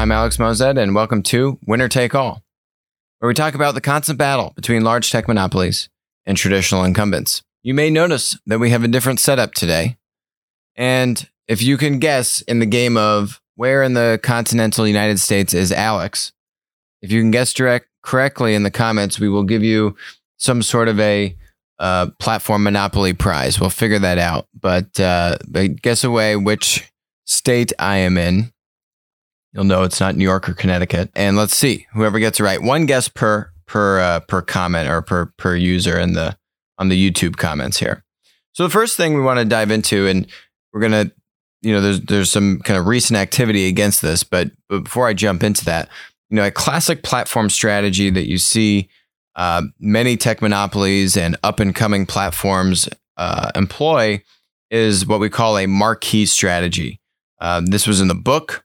I'm Alex Moazed, and welcome to Winner Take All, where we talk about the constant battle between large tech monopolies and traditional incumbents. You may notice that we have a different setup today. And if you can guess in the game of where in the continental United States is Alex, if you can guess direct correctly in the comments, we will give you some sort of a uh, platform monopoly prize. We'll figure that out. But, uh, but guess away which state I am in. You'll know it's not New York or Connecticut. And let's see whoever gets it right. One guess per per uh, per comment or per per user in the on the YouTube comments here. So the first thing we want to dive into, and we're gonna, you know, there's there's some kind of recent activity against this, but, but before I jump into that, you know, a classic platform strategy that you see uh, many tech monopolies and up and coming platforms uh, employ is what we call a marquee strategy. Uh, this was in the book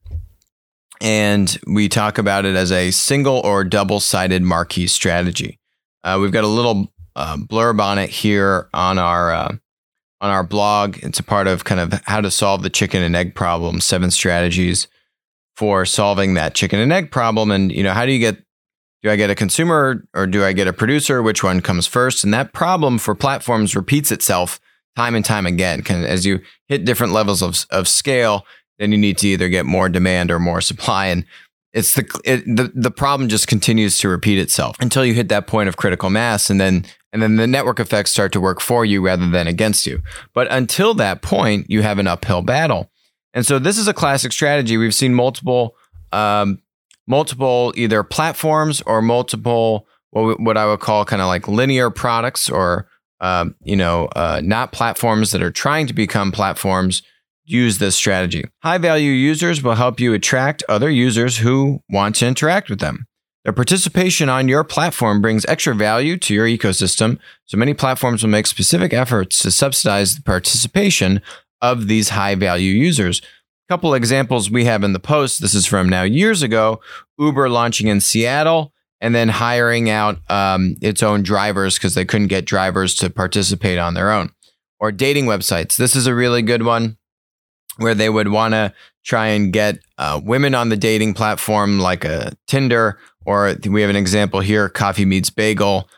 and we talk about it as a single or double sided marquee strategy. Uh, we've got a little uh, blurb on it here on our uh, on our blog. It's a part of kind of how to solve the chicken and egg problem, seven strategies for solving that chicken and egg problem. And you know, how do you get do I get a consumer or do I get a producer? Which one comes first? And that problem for platforms repeats itself time and time again. As you hit different levels of, of scale, then you need to either get more demand or more supply. And it's the, it, the the problem just continues to repeat itself until you hit that point of critical mass, and then and then the network effects start to work for you rather than against you. But until that point, you have an uphill battle. And so this is a classic strategy. We've seen multiple um, multiple either platforms or multiple what, what I would call kind of like linear products or uh, you know uh, not platforms that are trying to become platforms use this strategy. High value users will help you attract other users who want to interact with them. Their participation on your platform brings extra value to your ecosystem, so many platforms will make specific efforts to subsidize the participation of these high value users. A couple examples we have in the post. This is from now years ago Uber launching in Seattle and then hiring out um, its own drivers because they couldn't get drivers to participate on their own. Or dating websites. This is a really good one where they would want to try and get uh, women on the dating platform like a Tinder, or we have an example here Coffee Meets Bagel.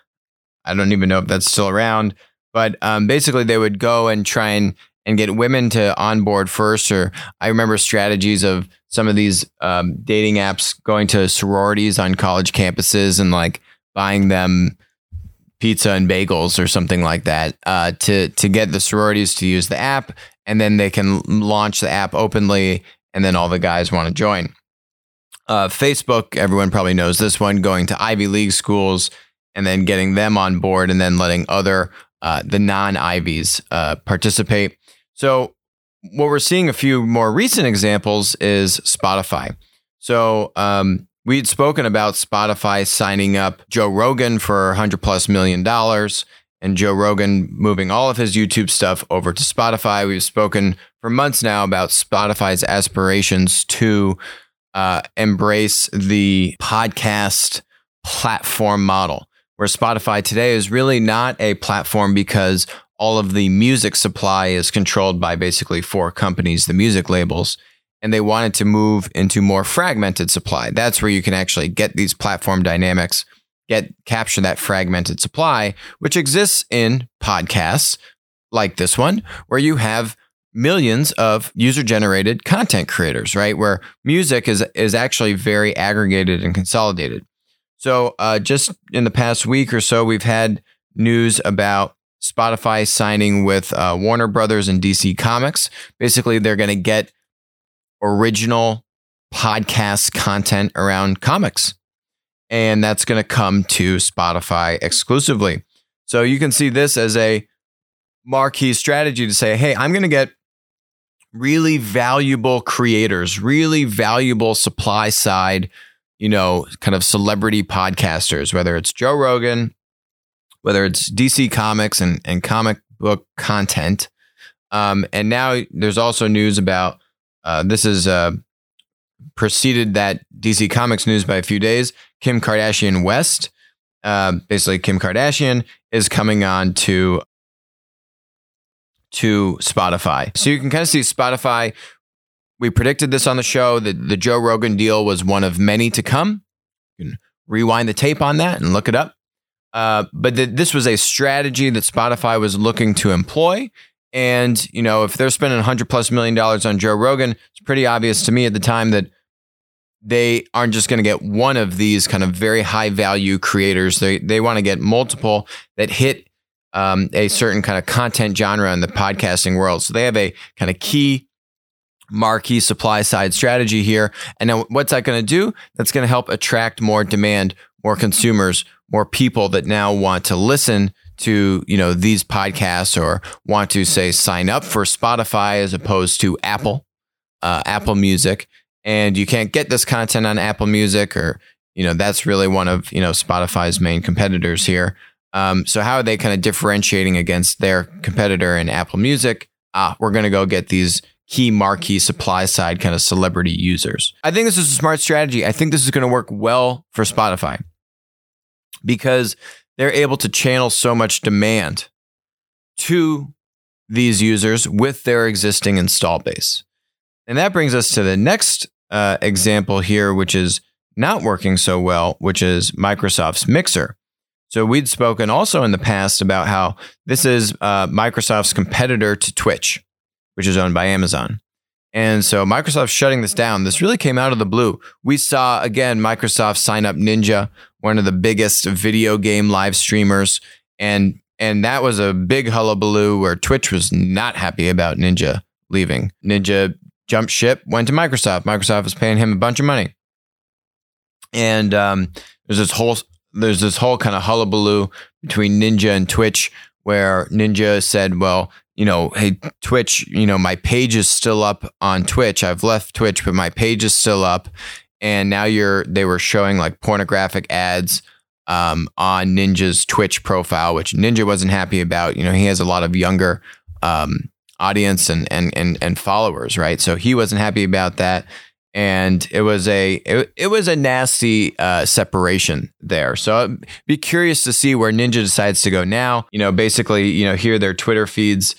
I don't even know if that's still around, but um, basically they would go and try and and get women to onboard first. Or I remember strategies of some of these um, dating apps going to sororities on college campuses and like buying them pizza and bagels or something like that uh, to to get the sororities to use the app and then they can launch the app openly, and then all the guys want to join. Uh, Facebook, everyone probably knows this one, going to Ivy League schools and then getting them on board, and then letting other uh, the non Ivies uh, participate. So, what we're seeing a few more recent examples is Spotify. So, um, we'd spoken about Spotify signing up Joe Rogan for 100 plus million dollars and Joe Rogan moving all of his YouTube stuff over to Spotify. We've spoken for months now about Spotify's aspirations to uh, embrace the podcast platform model, where Spotify today is really not a platform because all of the music supply is controlled by basically four companies, the music labels. And they wanted to move into more fragmented supply. That's where you can actually get these platform dynamics get capture that fragmented supply, which exists in podcasts like this one, where you have millions of user generated content creators, right? Where music is is actually very aggregated and consolidated. So, uh, just in the past week or so, we've had news about Spotify signing with uh, Warner Brothers and DC Comics. Basically, they're going to get original podcast content around comics and that's going to come to Spotify exclusively. So you can see this as a marquee strategy to say, hey, I'm going to get really valuable creators, really valuable supply side, you know, kind of celebrity podcasters, whether it's Joe Rogan, whether it's DC Comics and, and comic book content. Um, and now there's also news about uh, this is uh, preceded that DC Comics news by a few days. Kim Kardashian West, uh, basically Kim Kardashian, is coming on to to Spotify. So you can kind of see Spotify we predicted this on the show that the Joe Rogan deal was one of many to come. You can rewind the tape on that and look it up. Uh, but th- this was a strategy that Spotify was looking to employ. And, you know, if they're spending 100 plus million dollars on Joe Rogan, it's pretty obvious to me at the time that they aren't just going to get one of these kind of very high value creators. They, they want to get multiple that hit um, a certain kind of content genre in the podcasting world. So they have a kind of key marquee supply side strategy here. And now what's that going to do? That's going to help attract more demand, more consumers, more people that now want to listen to, you know, these podcasts or want to say sign up for Spotify as opposed to Apple, uh, Apple Music. And you can't get this content on Apple Music or, you know, that's really one of, you know, Spotify's main competitors here. Um, so how are they kind of differentiating against their competitor in Apple Music? Ah, we're to go get these key marquee supply side kind of celebrity users. I think this is a smart strategy. I think this is going to work well for Spotify because they're able to channel so much demand to these users with their existing install base. And that brings us to the next uh, example here, which is not working so well, which is Microsoft's Mixer. So we'd spoken also in the past about how this is uh, Microsoft's competitor to Twitch which is owned by Amazon. And so Microsoft's shutting this down. This really came out of the blue. We saw again Microsoft sign up Ninja, one of the biggest video game live streamers, and and that was a big hullabaloo where Twitch was not happy about Ninja leaving. Ninja jumped ship, went to Microsoft. Microsoft was paying him a bunch of money, and um, there's this whole there's this whole kind of hullabaloo between Ninja and Twitch where Ninja said, "Well, you know, hey, Twitch, you know, my page is still up on Twitch. I've left Twitch, but my page is still up. And now you're, they were showing like pornographic ads um, on Ninja's Twitch profile, which Ninja wasn't happy about. You know, he has a lot of younger um, audience and, and, and, and followers, right? So he wasn't happy about that. And it was a it, it was a nasty uh, separation there. So I'd be curious to see where Ninja decides to go now. You know, basically, you know, hear their Twitter feeds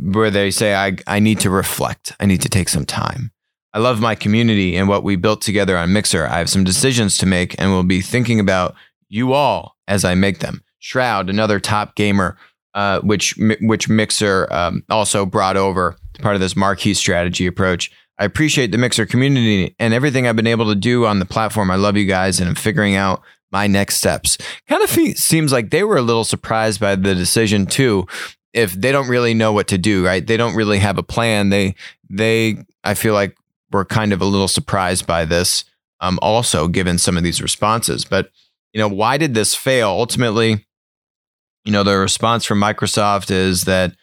where they say, I, I need to reflect. I need to take some time. I love my community and what we built together on Mixer. I have some decisions to make and will be thinking about you all as I make them. Shroud, another top gamer, uh, which which Mixer um, also brought over part of this marquee strategy approach. I appreciate the Mixer community and everything I've been able to do on the platform. I love you guys and I'm figuring out my next steps. Kind of seems like they were a little surprised by the decision too if they don't really know what to do, right? They don't really have a plan. They they I feel like were kind of a little surprised by this um also given some of these responses. But you know, why did this fail? Ultimately, you know, the response from Microsoft is that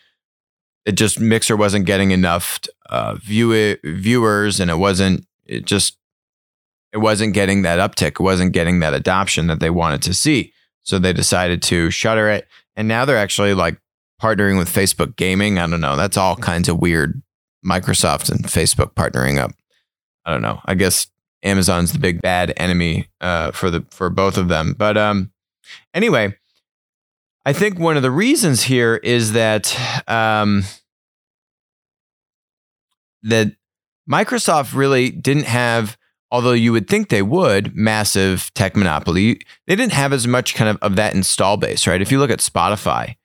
it just Mixer wasn't getting enough uh, view viewers, and it wasn't it just it wasn't getting that uptick. It wasn't getting that adoption that they wanted to see. So they decided to shutter it, and now they're actually like partnering with Facebook Gaming. I don't know. That's all kinds of weird. Microsoft and Facebook partnering up. I don't know. I guess Amazon's the big bad enemy uh, for the for both of them. But um, anyway, I think one of the reasons here is that um, that Microsoft really didn't have, although you would think they would, massive tech monopoly. They didn't have as much kind of of that install base, right? If you look at Spotify,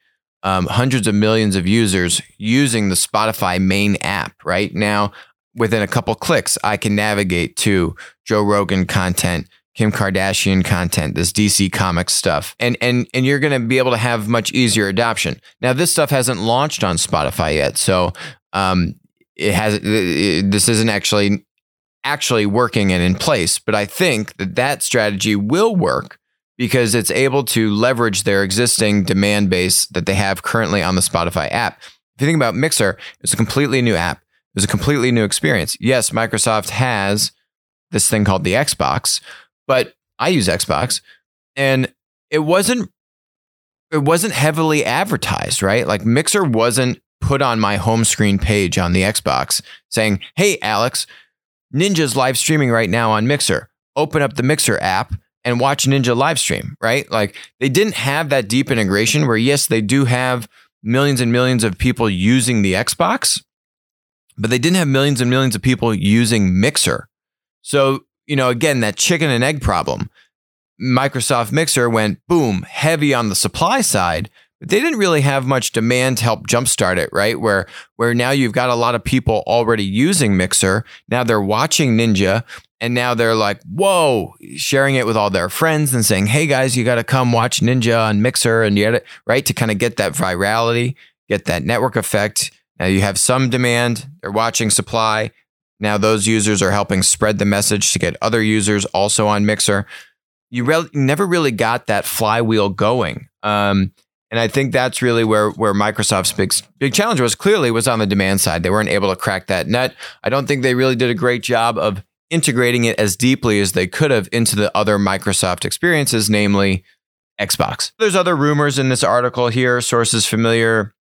um, hundreds of millions of users using the Spotify main app right now. Within a couple clicks, I can navigate to Joe Rogan content, Kim Kardashian content, this DC Comics stuff, and and and you're going to be able to have much easier adoption. Now, this stuff hasn't launched on Spotify yet, so um, it has. It, this isn't actually actually working and in place, but I think that that strategy will work because it's able to leverage their existing demand base that they have currently on the Spotify app. If you think about Mixer, it's a completely new app. It's a completely new experience. Yes, Microsoft has this thing called the Xbox, but I use Xbox and it wasn't it wasn't heavily advertised, right? Like Mixer wasn't put on my home screen page on the Xbox saying, "Hey Alex, Ninja's live streaming right now on Mixer. Open up the Mixer app and watch Ninja live stream, right? Like they didn't have that deep integration where, yes, they do have millions and millions of people using the Xbox, but they didn't have millions and millions of people using Mixer. So, you know, again, that chicken and egg problem. Microsoft Mixer went boom, heavy on the supply side, they didn't really have much demand to help jumpstart it, right? Where where now you've got a lot of people already using Mixer. Now they're watching Ninja and now they're like, whoa, sharing it with all their friends and saying, hey guys, you got to come watch Ninja on Mixer and you right to kind of get that virality, get that network effect. Now you have some demand, they're watching supply. Now those users are helping spread the message to get other users also on Mixer. You re- never really got that flywheel going. Um, and I think that's really where where Microsoft's big big challenge was clearly was on the demand side. They weren't able to crack that nut. I don't think they really did a great job of integrating it as deeply as they could have into the other Microsoft experiences, namely Xbox. There's other rumors in this article here, sources familiar,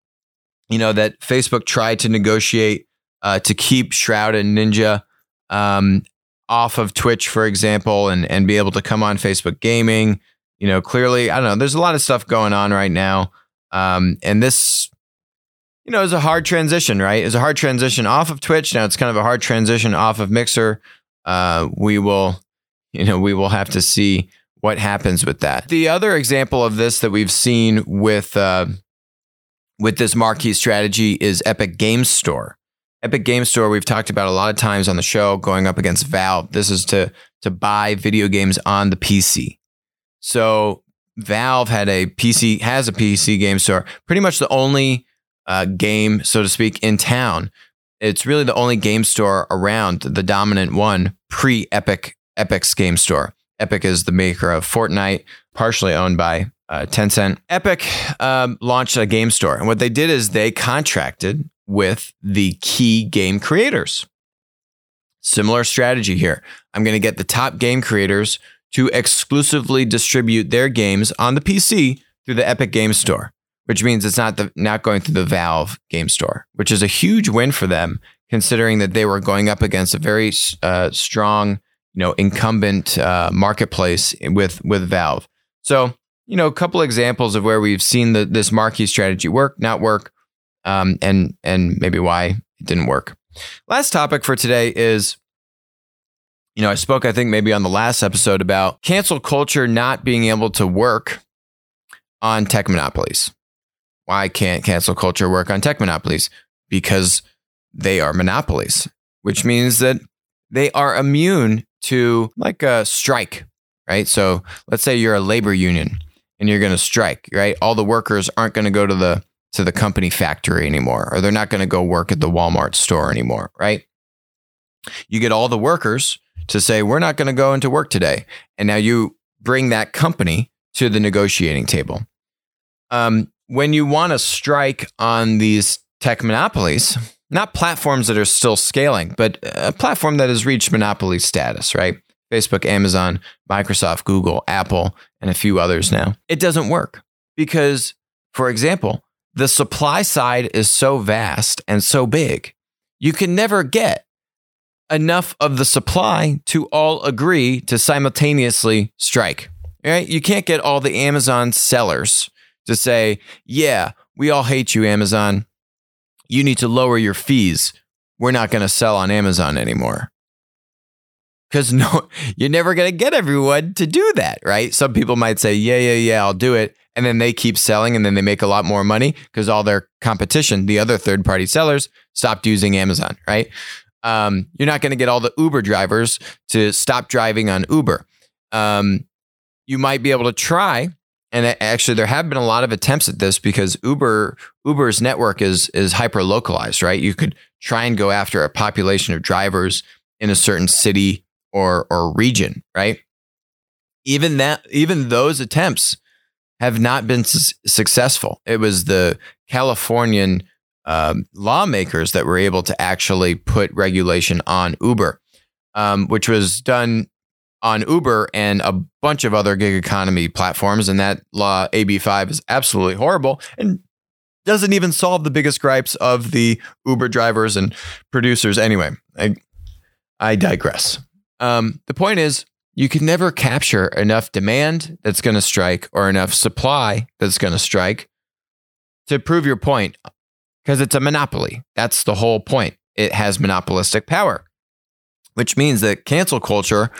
you know, that Facebook tried to negotiate uh, to keep Shroud and Ninja um, off of Twitch, for example, and, and be able to come on Facebook Gaming. You know, clearly, I don't know, there's a lot of stuff going on right now. Um, and this, you know, is a hard transition, right? Is a hard transition off of Twitch. Now it's kind of a hard transition off of Mixer uh, we will, you know, we will have to see what happens with that. The other example of this that we've seen with uh, with this marquee strategy is Epic Games Store. Epic Games Store we've talked about a lot of times on the show, going up against Valve. This is to to buy video games on the PC. So Valve had a PC has a PC game store, pretty much the only uh, game, so to speak, in town it's really the only game store around, the dominant one pre Epic Epic's game store. Epic is the maker of Fortnite, partially owned by uh, Tencent. Epic um, launched a game store, and what they did is they contracted with the key game creators. Similar strategy here. I'm going to get the top game creators to exclusively distribute their games on the PC through the Epic Game Store which means it's not the not going through the Valve game store, which is a huge win for them, considering that they were going up against a very uh, strong, you know, incumbent uh, marketplace with with Valve. So, you know, a couple examples of where we've seen the, this marquee strategy work, not work, um, and and maybe why it didn't work. Last topic for today is you know, I spoke, I think, maybe on the last episode about cancel culture not being able to work on tech monopolies. Why can't cancel culture work on tech monopolies? Because they are monopolies, which means that they are immune to like a strike, right? So let's say you're a labor union and you're going to strike, right? All the workers aren't going to go to the to the company factory anymore, or they're not going to go work at the Walmart store anymore, right? You get all the workers to say, we're not going to go into work today. And now you bring that company to the negotiating table. Um, when you want to strike on these tech monopolies, not platforms that are still scaling, but a platform that has reached monopoly status, right? Facebook, Amazon, Microsoft, Google, Apple, and a few others now. It doesn't work because, for example, the supply side is so vast and so big, you can never get enough of the supply to all agree to simultaneously strike. Right? You can't get all the Amazon sellers to say, yeah, we all hate you, Amazon. You need to lower your fees. We're not going to sell on Amazon anymore. Because no, you're never going to get everyone to do that, right? Some people might say, yeah, yeah, yeah, I'll do it. And then they keep selling and then they make a lot more money because all their competition, the other third party sellers, stopped using Amazon, right? Um, you're not going to get all the Uber drivers to stop driving on Uber. Um, you might be able to try and actually there have been a lot of attempts at this because Uber Uber's network is is hyper localized, right? You could try and go after a population of drivers in a certain city or or region, right? Even that even those attempts have not been su- successful. It was the Californian um, lawmakers that were able to actually put regulation on Uber, um, which was done on Uber and a bunch of other gig economy platforms. And that law, AB5, is absolutely horrible and doesn't even solve the biggest gripes of the Uber drivers and producers. Anyway, I, I digress. Um, the point is, you can never capture enough demand that's going to strike or enough supply that's going to strike to prove your point because it's a monopoly. That's the whole point. it has monopolistic power, which means that cancel culture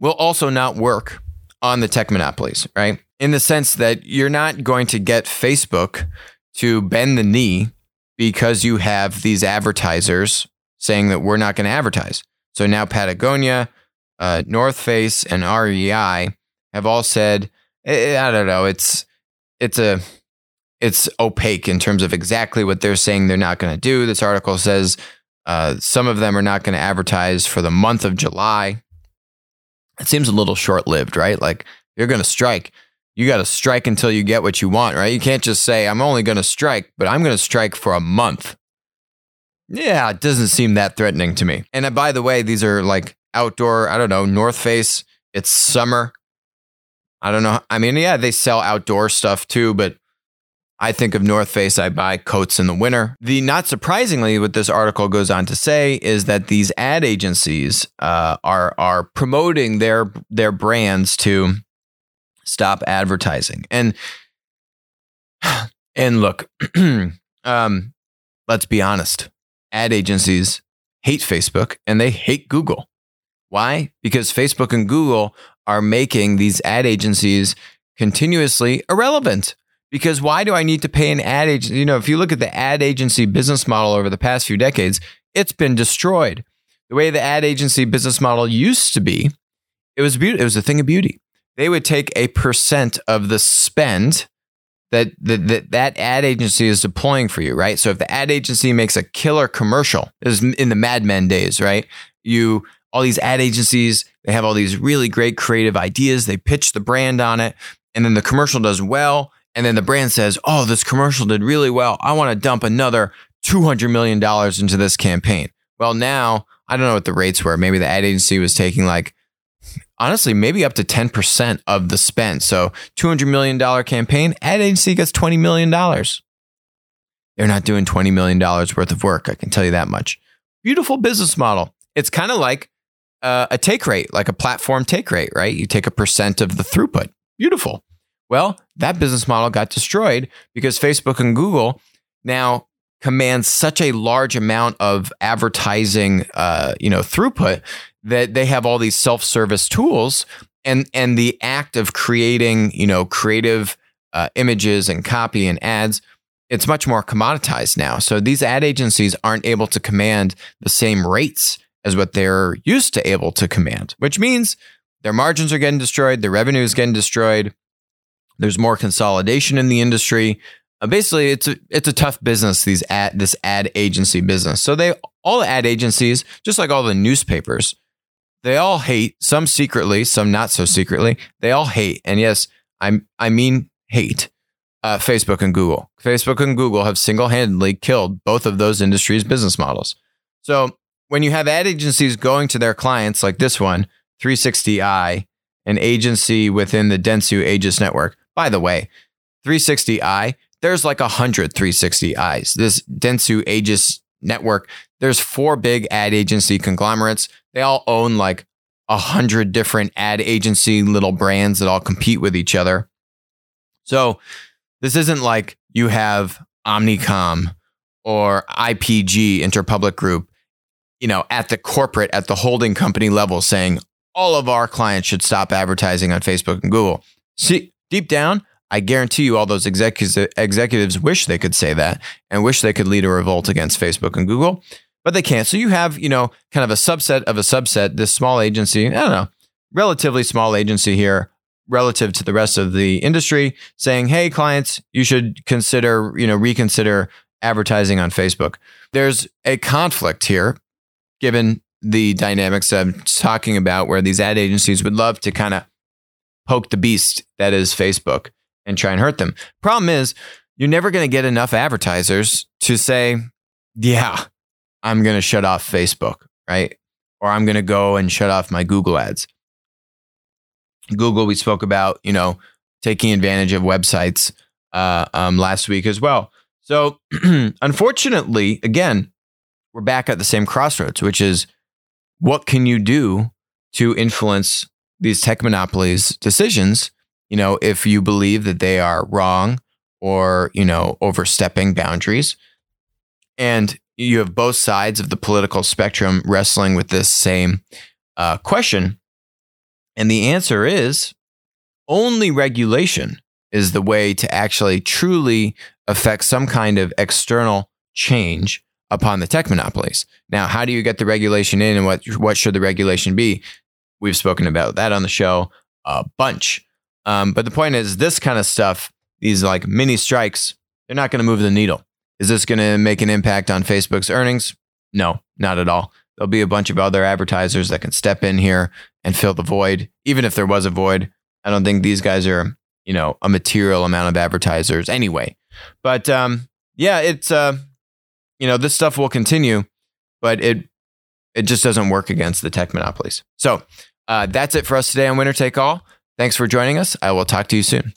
will also not work on the tech monopolies, right? In the sense that you're not going to get Facebook to bend the knee because you have these advertisers saying that we're not going to advertise. So now Patagonia, uh, North Face, and REI have all said, eh, eh, I don't know, it's it's a it's opaque in terms of exactly what they're saying they're not going to do. This article says uh, some of them are not going to advertise for the month of July. It seems a little short lived, right? Like you're going to strike. You got to strike until you get what you want, right? You can't just say, I'm only going to strike, but I'm going to strike for a month. Yeah, it doesn't seem that threatening to me. And uh, by the way, these are like outdoor, I don't know, North Face. It's summer. I don't know. I mean, yeah, they sell outdoor stuff too, but I think of North Face, I buy coats in the winter. The not surprisingly, what this article goes on to say is that these ad agencies uh, are are promoting their their brands to stop advertising. And and look, um, let's be honest, ad agencies hate Facebook and they hate Google. Why? Because Facebook and Google are making these ad agencies continuously irrelevant. Because why do I need to pay an ad agency? You know, if you look at the ad agency business model over the past few decades, it's been destroyed. The way the ad agency business model used to be, it was. It was a thing of beauty. They would take a percent of the spend that, that that that ad agency is deploying for you, right? So if the ad agency makes a killer commercial, is in the Mad Men days, right? You all these ad agencies, they have all these really great creative ideas. They pitch the brand on it, and then the commercial does well and then the brand says, "Oh, this commercial did really well. I want to dump another 200 million dollars into this campaign." Well, now I don't know what the rates were. Maybe the ad agency was taking like honestly, maybe up to 10% of the spend. So, $200 million campaign, ad agency gets $20 million. They're not doing $20 million worth of work. I can tell you that much. Beautiful business model. It's kind of like uh, a take rate, like a platform take rate, right? You take a percent of the throughput. Beautiful. Well, that business model got destroyed because Facebook and Google now command such a large amount of advertising, uh, you know, throughput that they have all these self-service tools, and and the act of creating, you know, creative uh, images and copy and ads, it's much more commoditized now. So these ad agencies aren't able to command the same rates as what they're used to able to command, which means their margins are getting destroyed, their revenue is getting destroyed there's more consolidation in the industry. Uh, basically, it's a it's a tough business. These ad this ad agency business. So they all the ad agencies, just like all the newspapers, they all hate. Some secretly, some not so secretly. They all hate. And yes, I'm I mean hate. Uh, Facebook and Google. Facebook and Google have single handedly killed both of those industries' business models. So when you have ad agencies going to their clients like this one, 360i, an agency within the Dentsu Aegis network, by the way, 360i, there's like a hundred 360i's. This Dentsu Aegis network, there's four big ad agency conglomerates. They all own like a hundred different ad agency little brands that all compete with each other. So this isn't like you have Omnicom or IPG, Interpublic Group, you know, at the corporate, at the holding company level saying all of our clients should stop advertising on Facebook and Google. See, Deep down, I guarantee you all those executives, executives wish they could say that and wish they could lead a revolt against Facebook and Google, but they can't. So you have, you know, kind of a subset of a subset, this small agency, I don't know, relatively small agency here relative to the rest of the industry saying, "Hey clients, you should consider, you know, reconsider advertising on Facebook." There's a conflict here given the dynamics I'm talking about where these ad agencies would love to kind of poke the beast that is Facebook and try and hurt them. Problem is, you're never going to get enough advertisers to say, yeah, I'm going to shut off Facebook, right? Or I'm going to go and shut off my Google ads. Google, we spoke about, you know, taking advantage of websites uh, um, last week as well. So, unfortunately, again, we're back at the same crossroads, which is what can you do to influence these tech monopolies decisions, you know, if you believe that they are wrong or, you know, overstepping boundaries. And you have both sides of the political spectrum wrestling with this same uh, question. And the answer is only regulation is the way to actually truly affect some kind of external change upon the tech monopolies. Now, how do you get the regulation in and what, what should the regulation be? We've spoken about that on the show a bunch. Um, but the point is, this kind of stuff, these like mini strikes, they're not going to move the needle. Is this going to make an impact on Facebook's earnings? No, not at all. There'll be a bunch of other advertisers that can step in here and fill the void. Even if there was a void, I don't think these guys are, you know, a material amount of advertisers anyway. But um, yeah, it's uh, you know, this stuff will continue, but it it just doesn't work against the tech monopolies. So uh, that's it for us today on Winner Take All. Thanks for joining us. I will talk to you soon.